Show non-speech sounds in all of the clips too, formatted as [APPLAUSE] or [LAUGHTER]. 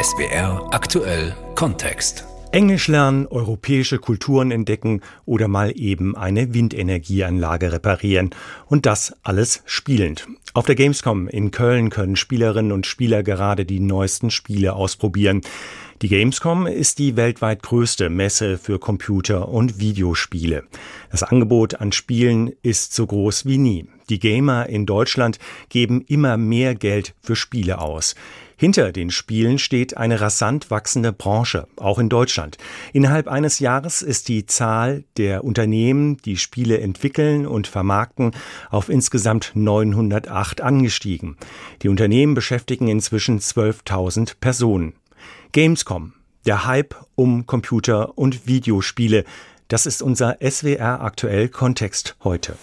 SBR aktuell Kontext. Englisch lernen, europäische Kulturen entdecken oder mal eben eine Windenergieanlage reparieren. Und das alles spielend. Auf der Gamescom in Köln können Spielerinnen und Spieler gerade die neuesten Spiele ausprobieren. Die Gamescom ist die weltweit größte Messe für Computer- und Videospiele. Das Angebot an Spielen ist so groß wie nie. Die Gamer in Deutschland geben immer mehr Geld für Spiele aus. Hinter den Spielen steht eine rasant wachsende Branche, auch in Deutschland. Innerhalb eines Jahres ist die Zahl der Unternehmen, die Spiele entwickeln und vermarkten, auf insgesamt 908 angestiegen. Die Unternehmen beschäftigen inzwischen 12.000 Personen. Gamescom, der Hype um Computer- und Videospiele, das ist unser SWR aktuell Kontext heute.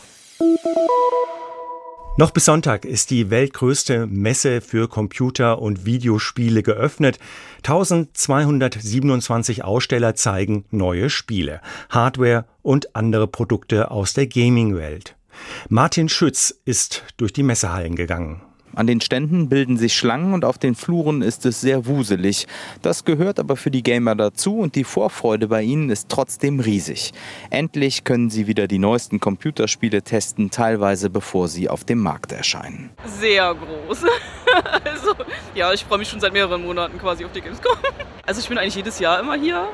Noch bis Sonntag ist die weltgrößte Messe für Computer- und Videospiele geöffnet. 1227 Aussteller zeigen neue Spiele, Hardware und andere Produkte aus der Gaming-Welt. Martin Schütz ist durch die Messehallen gegangen. An den Ständen bilden sich Schlangen und auf den Fluren ist es sehr wuselig. Das gehört aber für die Gamer dazu und die Vorfreude bei ihnen ist trotzdem riesig. Endlich können sie wieder die neuesten Computerspiele testen, teilweise bevor sie auf dem Markt erscheinen. Sehr groß. [LAUGHS] also, ja, ich freue mich schon seit mehreren Monaten quasi auf die Gamescom. Also ich bin eigentlich jedes Jahr immer hier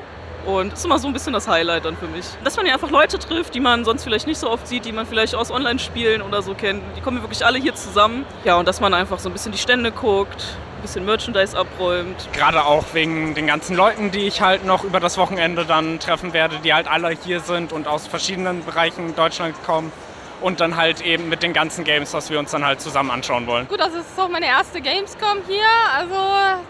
und das ist immer so ein bisschen das Highlight dann für mich. Dass man ja einfach Leute trifft, die man sonst vielleicht nicht so oft sieht, die man vielleicht aus Online-Spielen oder so kennt. Die kommen wirklich alle hier zusammen. Ja, und dass man einfach so ein bisschen die Stände guckt, ein bisschen Merchandise abräumt. Gerade auch wegen den ganzen Leuten, die ich halt noch über das Wochenende dann treffen werde, die halt alle hier sind und aus verschiedenen Bereichen Deutschland kommen und dann halt eben mit den ganzen Games, was wir uns dann halt zusammen anschauen wollen. Gut, das ist auch meine erste Gamescom hier, also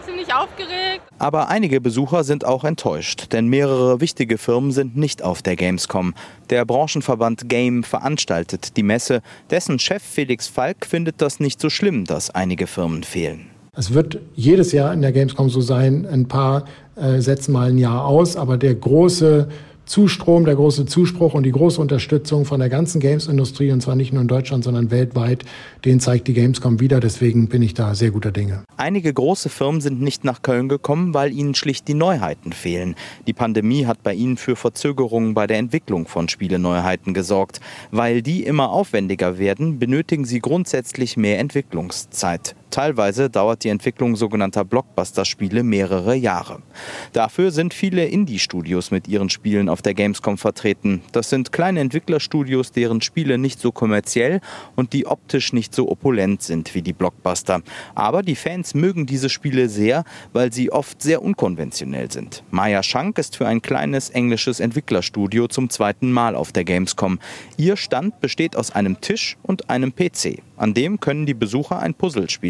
ziemlich aufgeregt. Aber einige Besucher sind auch enttäuscht, denn mehrere wichtige Firmen sind nicht auf der Gamescom. Der Branchenverband Game veranstaltet die Messe. Dessen Chef Felix Falk findet das nicht so schlimm, dass einige Firmen fehlen. Es wird jedes Jahr in der Gamescom so sein, ein paar äh, setzen mal ein Jahr aus, aber der große Zustrom, der große Zuspruch und die große Unterstützung von der ganzen Games-Industrie, und zwar nicht nur in Deutschland, sondern weltweit, den zeigt die Gamescom wieder. Deswegen bin ich da sehr guter Dinge. Einige große Firmen sind nicht nach Köln gekommen, weil ihnen schlicht die Neuheiten fehlen. Die Pandemie hat bei ihnen für Verzögerungen bei der Entwicklung von Spieleneuheiten gesorgt. Weil die immer aufwendiger werden, benötigen sie grundsätzlich mehr Entwicklungszeit. Teilweise dauert die Entwicklung sogenannter Blockbuster-Spiele mehrere Jahre. Dafür sind viele Indie-Studios mit ihren Spielen auf der Gamescom vertreten. Das sind kleine Entwicklerstudios, deren Spiele nicht so kommerziell und die optisch nicht so opulent sind wie die Blockbuster. Aber die Fans mögen diese Spiele sehr, weil sie oft sehr unkonventionell sind. Maya Shank ist für ein kleines englisches Entwicklerstudio zum zweiten Mal auf der Gamescom. Ihr Stand besteht aus einem Tisch und einem PC. An dem können die Besucher ein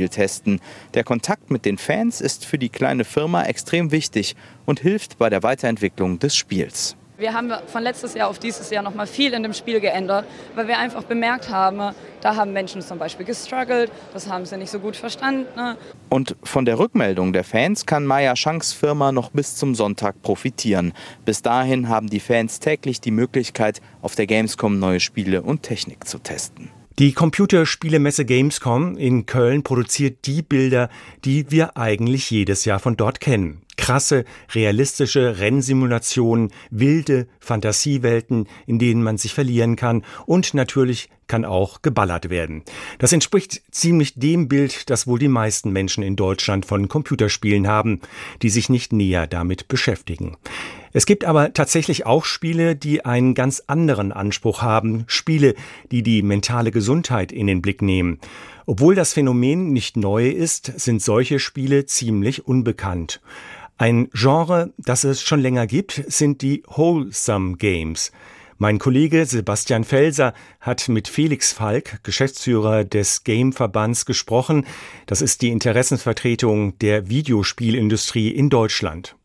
Puzzlespiel testen. Der Kontakt mit den Fans ist für die kleine Firma extrem wichtig und hilft bei der Weiterentwicklung des Spiels. Wir haben von letztes Jahr auf dieses Jahr noch mal viel in dem Spiel geändert, weil wir einfach bemerkt haben, da haben Menschen zum Beispiel gestruggelt, das haben sie nicht so gut verstanden. Ne? Und von der Rückmeldung der Fans kann Maya Shanks Firma noch bis zum Sonntag profitieren. Bis dahin haben die Fans täglich die Möglichkeit, auf der Gamescom neue Spiele und Technik zu testen. Die Computerspielemesse Gamescom in Köln produziert die Bilder, die wir eigentlich jedes Jahr von dort kennen. Krasse, realistische Rennsimulationen, wilde Fantasiewelten, in denen man sich verlieren kann und natürlich kann auch geballert werden. Das entspricht ziemlich dem Bild, das wohl die meisten Menschen in Deutschland von Computerspielen haben, die sich nicht näher damit beschäftigen. Es gibt aber tatsächlich auch Spiele, die einen ganz anderen Anspruch haben, Spiele, die die mentale Gesundheit in den Blick nehmen. Obwohl das Phänomen nicht neu ist, sind solche Spiele ziemlich unbekannt. Ein Genre, das es schon länger gibt, sind die Wholesome Games. Mein Kollege Sebastian Felser hat mit Felix Falk, Geschäftsführer des Game-Verbands, gesprochen. Das ist die Interessensvertretung der Videospielindustrie in Deutschland.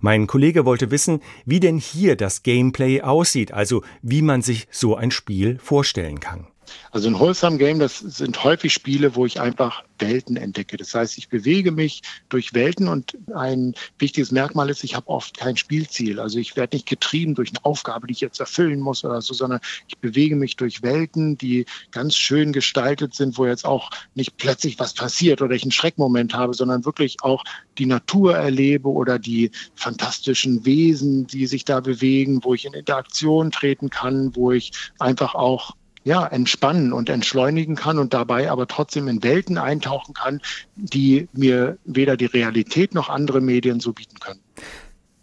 Mein Kollege wollte wissen, wie denn hier das Gameplay aussieht, also wie man sich so ein Spiel vorstellen kann. Also ein Wholesome Game, das sind häufig Spiele, wo ich einfach Welten entdecke. Das heißt, ich bewege mich durch Welten und ein wichtiges Merkmal ist, ich habe oft kein Spielziel. Also ich werde nicht getrieben durch eine Aufgabe, die ich jetzt erfüllen muss oder so, sondern ich bewege mich durch Welten, die ganz schön gestaltet sind, wo jetzt auch nicht plötzlich was passiert oder ich einen Schreckmoment habe, sondern wirklich auch die Natur erlebe oder die fantastischen Wesen, die sich da bewegen, wo ich in Interaktion treten kann, wo ich einfach auch ja, entspannen und entschleunigen kann und dabei aber trotzdem in Welten eintauchen kann, die mir weder die Realität noch andere Medien so bieten können.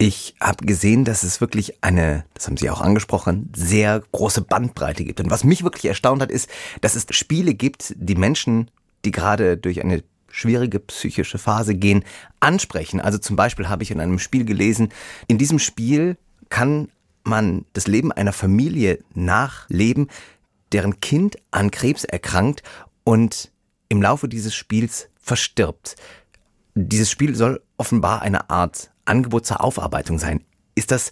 Ich habe gesehen, dass es wirklich eine, das haben Sie auch angesprochen, sehr große Bandbreite gibt. Und was mich wirklich erstaunt hat, ist, dass es Spiele gibt, die Menschen, die gerade durch eine schwierige psychische Phase gehen, ansprechen. Also zum Beispiel habe ich in einem Spiel gelesen, in diesem Spiel kann man das Leben einer Familie nachleben, deren Kind an Krebs erkrankt und im Laufe dieses Spiels verstirbt. Dieses Spiel soll offenbar eine Art Angebot zur Aufarbeitung sein. Ist das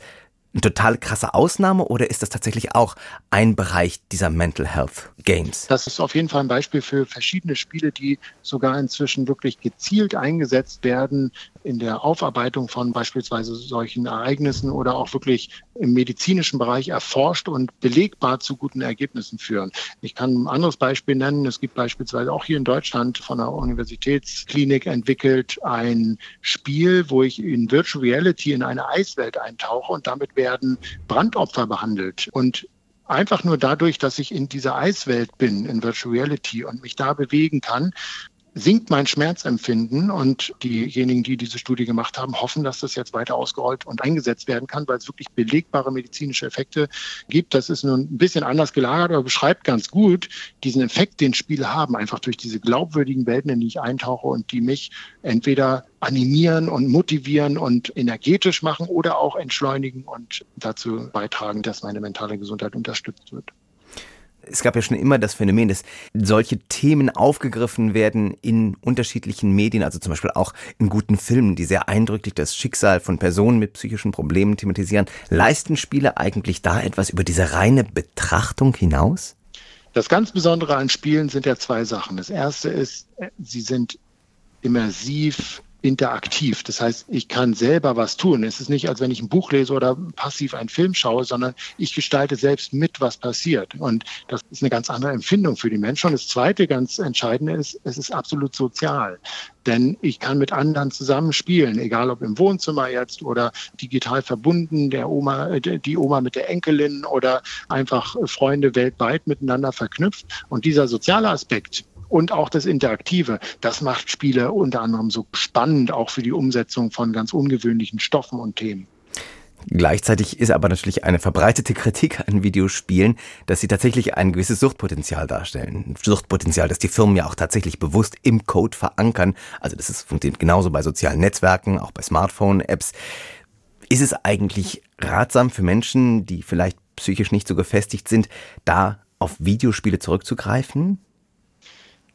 eine total krasse Ausnahme oder ist das tatsächlich auch ein Bereich dieser Mental Health Games? Das ist auf jeden Fall ein Beispiel für verschiedene Spiele, die sogar inzwischen wirklich gezielt eingesetzt werden in der Aufarbeitung von beispielsweise solchen Ereignissen oder auch wirklich im medizinischen Bereich erforscht und belegbar zu guten Ergebnissen führen. Ich kann ein anderes Beispiel nennen. Es gibt beispielsweise auch hier in Deutschland von der Universitätsklinik entwickelt ein Spiel, wo ich in Virtual Reality in eine Eiswelt eintauche und damit werden Brandopfer behandelt. Und einfach nur dadurch, dass ich in dieser Eiswelt bin, in Virtual Reality und mich da bewegen kann, sinkt mein Schmerzempfinden und diejenigen, die diese Studie gemacht haben, hoffen, dass das jetzt weiter ausgerollt und eingesetzt werden kann, weil es wirklich belegbare medizinische Effekte gibt. Das ist nun ein bisschen anders gelagert, aber beschreibt ganz gut diesen Effekt, den Spiele haben, einfach durch diese glaubwürdigen Welten, in die ich eintauche und die mich entweder animieren und motivieren und energetisch machen oder auch entschleunigen und dazu beitragen, dass meine mentale Gesundheit unterstützt wird es gab ja schon immer das Phänomen, dass solche Themen aufgegriffen werden in unterschiedlichen Medien, also zum Beispiel auch in guten Filmen, die sehr eindrücklich das Schicksal von Personen mit psychischen Problemen thematisieren. Leisten Spiele eigentlich da etwas über diese reine Betrachtung hinaus? Das ganz Besondere an Spielen sind ja zwei Sachen. Das erste ist, sie sind immersiv interaktiv. Das heißt, ich kann selber was tun. Es ist nicht, als wenn ich ein Buch lese oder passiv einen Film schaue, sondern ich gestalte selbst mit, was passiert. Und das ist eine ganz andere Empfindung für die Menschen. Und das zweite ganz Entscheidende ist, es ist absolut sozial. Denn ich kann mit anderen zusammen spielen, egal ob im Wohnzimmer jetzt oder digital verbunden, der Oma, die Oma mit der Enkelin oder einfach Freunde weltweit miteinander verknüpft. Und dieser soziale Aspekt, und auch das Interaktive. Das macht Spiele unter anderem so spannend, auch für die Umsetzung von ganz ungewöhnlichen Stoffen und Themen. Gleichzeitig ist aber natürlich eine verbreitete Kritik an Videospielen, dass sie tatsächlich ein gewisses Suchtpotenzial darstellen. Suchtpotenzial, das die Firmen ja auch tatsächlich bewusst im Code verankern. Also das ist, funktioniert genauso bei sozialen Netzwerken, auch bei Smartphone-Apps. Ist es eigentlich ratsam für Menschen, die vielleicht psychisch nicht so gefestigt sind, da auf Videospiele zurückzugreifen?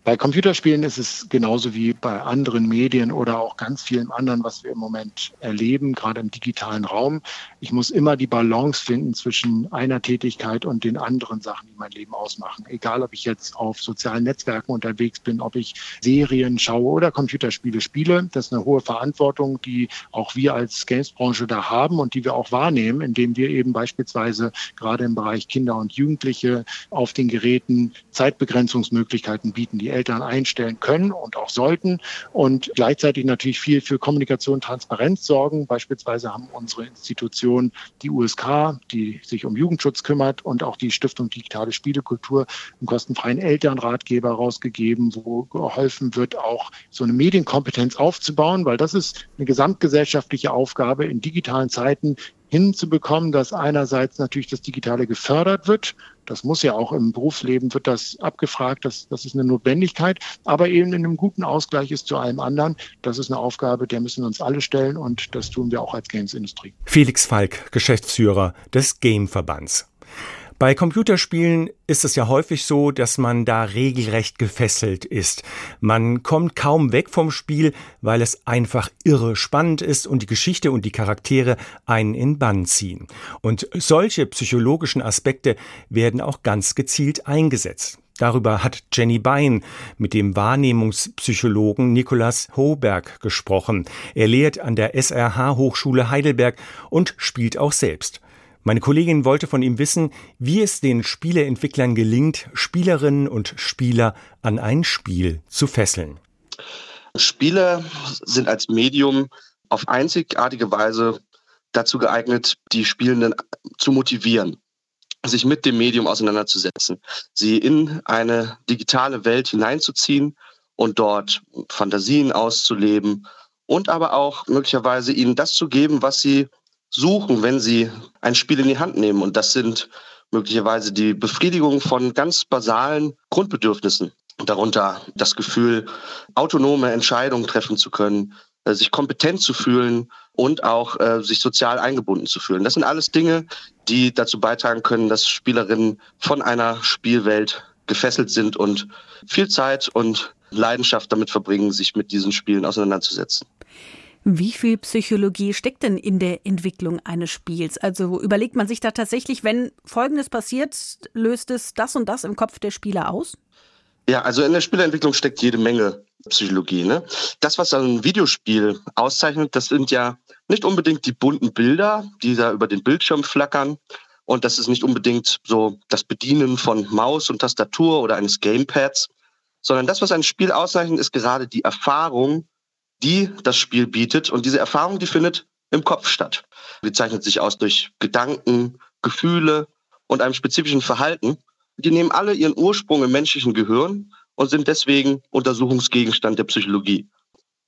Bei Computerspielen ist es genauso wie bei anderen Medien oder auch ganz vielen anderen, was wir im Moment erleben, gerade im digitalen Raum. Ich muss immer die Balance finden zwischen einer Tätigkeit und den anderen Sachen, die mein Leben ausmachen. Egal, ob ich jetzt auf sozialen Netzwerken unterwegs bin, ob ich Serien schaue oder Computerspiele spiele. Das ist eine hohe Verantwortung, die auch wir als Gamesbranche da haben und die wir auch wahrnehmen, indem wir eben beispielsweise gerade im Bereich Kinder und Jugendliche auf den Geräten Zeitbegrenzungsmöglichkeiten bieten, die Eltern einstellen können und auch sollten und gleichzeitig natürlich viel für Kommunikation und Transparenz sorgen. Beispielsweise haben unsere Institutionen die USK, die sich um Jugendschutz kümmert und auch die Stiftung Digitale Spielekultur einen kostenfreien Elternratgeber rausgegeben, wo geholfen wird, auch so eine Medienkompetenz aufzubauen, weil das ist eine gesamtgesellschaftliche Aufgabe in digitalen Zeiten, hinzubekommen, dass einerseits natürlich das Digitale gefördert wird. Das muss ja auch im Berufsleben wird das abgefragt, das, das ist eine Notwendigkeit, aber eben in einem guten Ausgleich ist zu allem anderen. Das ist eine Aufgabe, der müssen uns alle stellen und das tun wir auch als Games-Industrie. Felix Falk, Geschäftsführer des Game-Verbands. Bei Computerspielen ist es ja häufig so, dass man da regelrecht gefesselt ist. Man kommt kaum weg vom Spiel, weil es einfach irre spannend ist und die Geschichte und die Charaktere einen in Bann ziehen. Und solche psychologischen Aspekte werden auch ganz gezielt eingesetzt. Darüber hat Jenny Bein mit dem Wahrnehmungspsychologen Nikolaus Hoberg gesprochen. Er lehrt an der SRH Hochschule Heidelberg und spielt auch selbst. Meine Kollegin wollte von ihm wissen, wie es den Spieleentwicklern gelingt, Spielerinnen und Spieler an ein Spiel zu fesseln. Spiele sind als Medium auf einzigartige Weise dazu geeignet, die Spielenden zu motivieren, sich mit dem Medium auseinanderzusetzen, sie in eine digitale Welt hineinzuziehen und dort Fantasien auszuleben und aber auch möglicherweise ihnen das zu geben, was sie suchen, wenn sie ein Spiel in die Hand nehmen. Und das sind möglicherweise die Befriedigung von ganz basalen Grundbedürfnissen. Darunter das Gefühl, autonome Entscheidungen treffen zu können, äh, sich kompetent zu fühlen und auch äh, sich sozial eingebunden zu fühlen. Das sind alles Dinge, die dazu beitragen können, dass Spielerinnen von einer Spielwelt gefesselt sind und viel Zeit und Leidenschaft damit verbringen, sich mit diesen Spielen auseinanderzusetzen. Wie viel Psychologie steckt denn in der Entwicklung eines Spiels? Also überlegt man sich da tatsächlich, wenn Folgendes passiert, löst es das und das im Kopf der Spieler aus? Ja, also in der Spielentwicklung steckt jede Menge Psychologie. Ne? Das, was ein Videospiel auszeichnet, das sind ja nicht unbedingt die bunten Bilder, die da über den Bildschirm flackern. Und das ist nicht unbedingt so das Bedienen von Maus und Tastatur oder eines Gamepads, sondern das, was ein Spiel auszeichnet, ist gerade die Erfahrung, die das Spiel bietet. Und diese Erfahrung, die findet im Kopf statt. Die zeichnet sich aus durch Gedanken, Gefühle und einem spezifischen Verhalten. Die nehmen alle ihren Ursprung im menschlichen Gehirn und sind deswegen Untersuchungsgegenstand der Psychologie.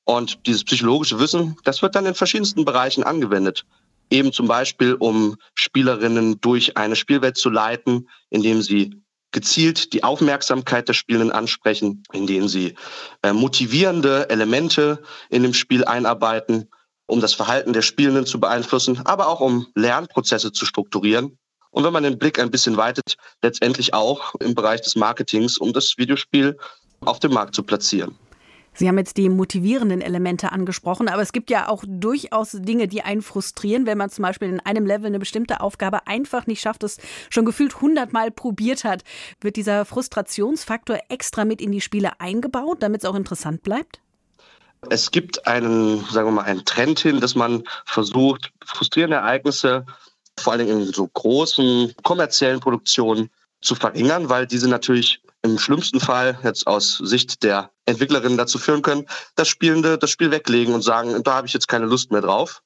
Und dieses psychologische Wissen, das wird dann in verschiedensten Bereichen angewendet. Eben zum Beispiel, um Spielerinnen durch eine Spielwelt zu leiten, indem sie gezielt die Aufmerksamkeit der Spielenden ansprechen, indem sie äh, motivierende Elemente in dem Spiel einarbeiten, um das Verhalten der Spielenden zu beeinflussen, aber auch um Lernprozesse zu strukturieren und wenn man den Blick ein bisschen weitet, letztendlich auch im Bereich des Marketings, um das Videospiel auf dem Markt zu platzieren. Sie haben jetzt die motivierenden Elemente angesprochen, aber es gibt ja auch durchaus Dinge, die einen frustrieren, wenn man zum Beispiel in einem Level eine bestimmte Aufgabe einfach nicht schafft, es schon gefühlt hundertmal probiert hat. Wird dieser Frustrationsfaktor extra mit in die Spiele eingebaut, damit es auch interessant bleibt? Es gibt einen, sagen wir mal, einen Trend hin, dass man versucht, frustrierende Ereignisse vor allen Dingen in so großen kommerziellen Produktionen zu verringern, weil diese natürlich im schlimmsten Fall jetzt aus Sicht der Entwicklerinnen dazu führen können, dass Spielende das Spiel weglegen und sagen, da habe ich jetzt keine Lust mehr drauf.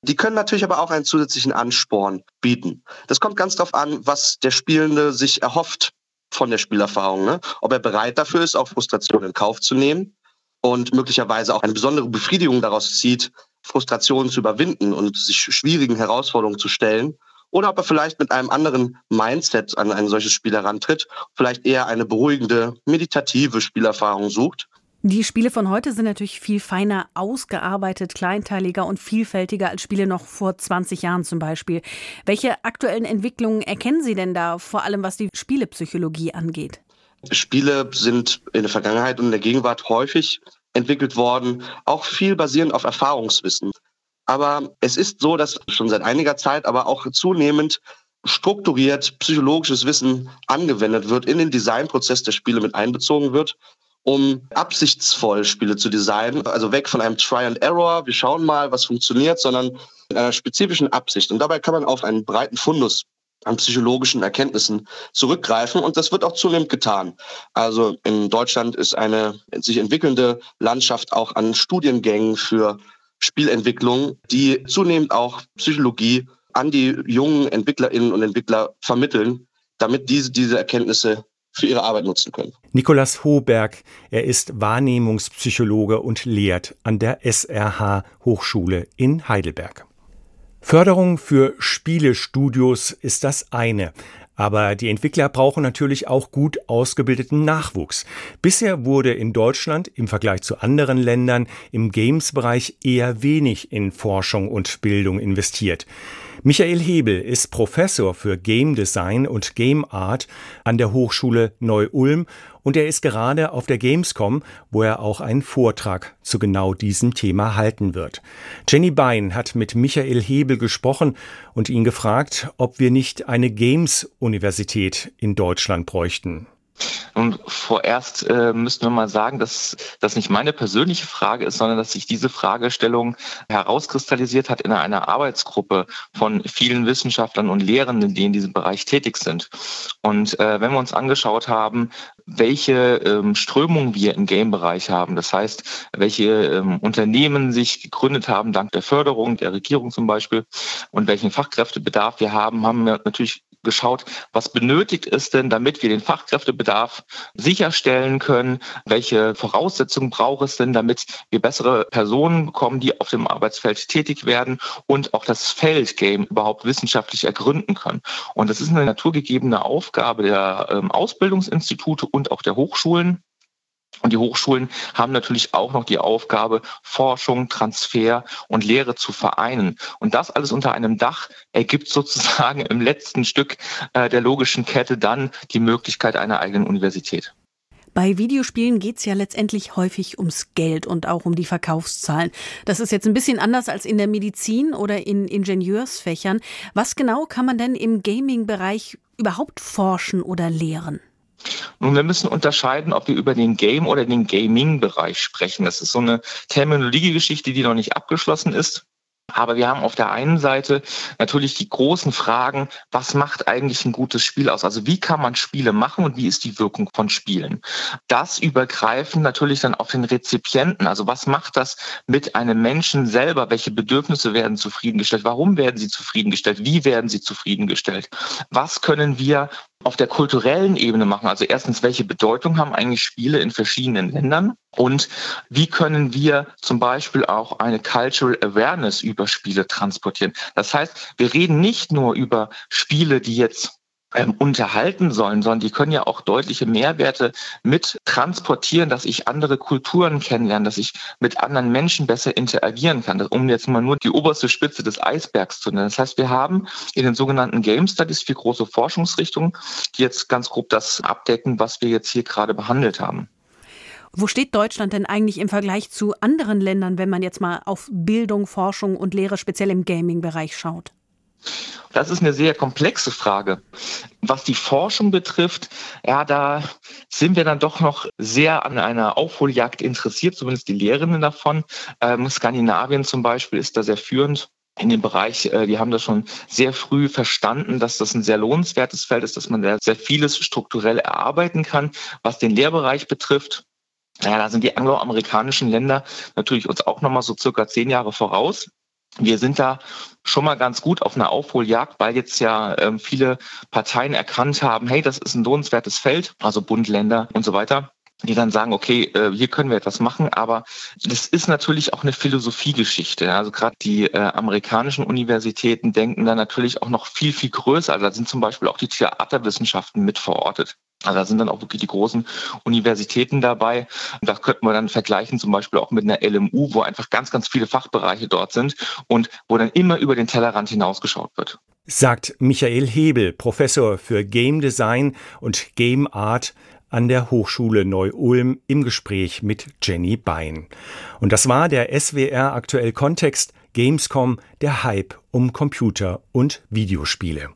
Die können natürlich aber auch einen zusätzlichen Ansporn bieten. Das kommt ganz darauf an, was der Spielende sich erhofft von der Spielerfahrung. Ne? Ob er bereit dafür ist, auch Frustration in Kauf zu nehmen und möglicherweise auch eine besondere Befriedigung daraus zieht, Frustrationen zu überwinden und sich schwierigen Herausforderungen zu stellen. Oder ob er vielleicht mit einem anderen Mindset an ein solches Spiel herantritt, vielleicht eher eine beruhigende, meditative Spielerfahrung sucht. Die Spiele von heute sind natürlich viel feiner ausgearbeitet, kleinteiliger und vielfältiger als Spiele noch vor 20 Jahren zum Beispiel. Welche aktuellen Entwicklungen erkennen Sie denn da, vor allem was die Spielepsychologie angeht? Spiele sind in der Vergangenheit und in der Gegenwart häufig entwickelt worden, auch viel basierend auf Erfahrungswissen. Aber es ist so, dass schon seit einiger Zeit, aber auch zunehmend strukturiert psychologisches Wissen angewendet wird, in den Designprozess der Spiele mit einbezogen wird, um absichtsvoll Spiele zu designen. Also weg von einem Try and Error, wir schauen mal, was funktioniert, sondern mit einer spezifischen Absicht. Und dabei kann man auf einen breiten Fundus an psychologischen Erkenntnissen zurückgreifen. Und das wird auch zunehmend getan. Also in Deutschland ist eine sich entwickelnde Landschaft auch an Studiengängen für Spielentwicklung, die zunehmend auch Psychologie an die jungen Entwicklerinnen und Entwickler vermitteln, damit diese diese Erkenntnisse für ihre Arbeit nutzen können. Nikolas Hoberg, er ist Wahrnehmungspsychologe und lehrt an der SRH Hochschule in Heidelberg. Förderung für Spielestudios ist das eine. Aber die Entwickler brauchen natürlich auch gut ausgebildeten Nachwuchs. Bisher wurde in Deutschland im Vergleich zu anderen Ländern im Games-Bereich eher wenig in Forschung und Bildung investiert. Michael Hebel ist Professor für Game Design und Game Art an der Hochschule Neu-Ulm und er ist gerade auf der Gamescom, wo er auch einen Vortrag zu genau diesem Thema halten wird. Jenny Bein hat mit Michael Hebel gesprochen und ihn gefragt, ob wir nicht eine Games-Universität in Deutschland bräuchten. Und vorerst äh, müssten wir mal sagen, dass das nicht meine persönliche Frage ist, sondern dass sich diese Fragestellung herauskristallisiert hat in einer Arbeitsgruppe von vielen Wissenschaftlern und Lehrenden, die in diesem Bereich tätig sind. Und äh, wenn wir uns angeschaut haben, welche ähm, Strömungen wir im Game-Bereich haben, das heißt, welche ähm, Unternehmen sich gegründet haben dank der Förderung der Regierung zum Beispiel und welchen Fachkräftebedarf wir haben, haben wir natürlich geschaut, was benötigt ist denn, damit wir den Fachkräftebedarf sicherstellen können, welche Voraussetzungen braucht es denn, damit wir bessere Personen bekommen, die auf dem Arbeitsfeld tätig werden und auch das Feldgame überhaupt wissenschaftlich ergründen können. Und das ist eine naturgegebene Aufgabe der ähm, Ausbildungsinstitute und auch der Hochschulen. Und die Hochschulen haben natürlich auch noch die Aufgabe, Forschung, Transfer und Lehre zu vereinen. Und das alles unter einem Dach ergibt sozusagen im letzten Stück äh, der logischen Kette dann die Möglichkeit einer eigenen Universität. Bei Videospielen geht's ja letztendlich häufig ums Geld und auch um die Verkaufszahlen. Das ist jetzt ein bisschen anders als in der Medizin oder in Ingenieursfächern. Was genau kann man denn im Gaming-Bereich überhaupt forschen oder lehren? Nun, wir müssen unterscheiden, ob wir über den Game- oder den Gaming-Bereich sprechen. Das ist so eine Terminologiegeschichte, die noch nicht abgeschlossen ist. Aber wir haben auf der einen Seite natürlich die großen Fragen, was macht eigentlich ein gutes Spiel aus? Also wie kann man Spiele machen und wie ist die Wirkung von Spielen? Das übergreifen natürlich dann auf den Rezipienten. Also was macht das mit einem Menschen selber? Welche Bedürfnisse werden zufriedengestellt? Warum werden sie zufriedengestellt? Wie werden sie zufriedengestellt? Was können wir auf der kulturellen Ebene machen. Also erstens, welche Bedeutung haben eigentlich Spiele in verschiedenen Ländern? Und wie können wir zum Beispiel auch eine Cultural Awareness über Spiele transportieren? Das heißt, wir reden nicht nur über Spiele, die jetzt ähm, unterhalten sollen, sondern die können ja auch deutliche Mehrwerte mit transportieren, dass ich andere Kulturen kennenlerne, dass ich mit anderen Menschen besser interagieren kann, um jetzt mal nur die oberste Spitze des Eisbergs zu nennen. Das heißt, wir haben in den sogenannten Game Studies vier große Forschungsrichtungen, die jetzt ganz grob das abdecken, was wir jetzt hier gerade behandelt haben. Wo steht Deutschland denn eigentlich im Vergleich zu anderen Ländern, wenn man jetzt mal auf Bildung, Forschung und Lehre speziell im Gaming-Bereich schaut? Das ist eine sehr komplexe Frage. Was die Forschung betrifft, ja, da sind wir dann doch noch sehr an einer Aufholjagd interessiert, zumindest die Lehrenden davon. Ähm, Skandinavien zum Beispiel ist da sehr führend in dem Bereich, äh, die haben das schon sehr früh verstanden, dass das ein sehr lohnenswertes Feld ist, dass man da sehr vieles strukturell erarbeiten kann. Was den Lehrbereich betrifft, ja, da sind die angloamerikanischen Länder natürlich uns auch nochmal so circa zehn Jahre voraus. Wir sind da schon mal ganz gut auf einer Aufholjagd, weil jetzt ja ähm, viele Parteien erkannt haben, hey, das ist ein lohnenswertes Feld, also Bund, Länder und so weiter die dann sagen, okay, äh, hier können wir etwas machen, aber das ist natürlich auch eine Philosophiegeschichte. Also gerade die äh, amerikanischen Universitäten denken da natürlich auch noch viel, viel größer. Also da sind zum Beispiel auch die Theaterwissenschaften mit verortet. Also da sind dann auch wirklich die großen Universitäten dabei. Und das könnten wir dann vergleichen zum Beispiel auch mit einer LMU, wo einfach ganz, ganz viele Fachbereiche dort sind und wo dann immer über den Tellerrand hinausgeschaut wird. Sagt Michael Hebel, Professor für Game Design und Game Art an der Hochschule Neu-Ulm im Gespräch mit Jenny Bein. Und das war der SWR aktuell Kontext Gamescom, der Hype um Computer und Videospiele.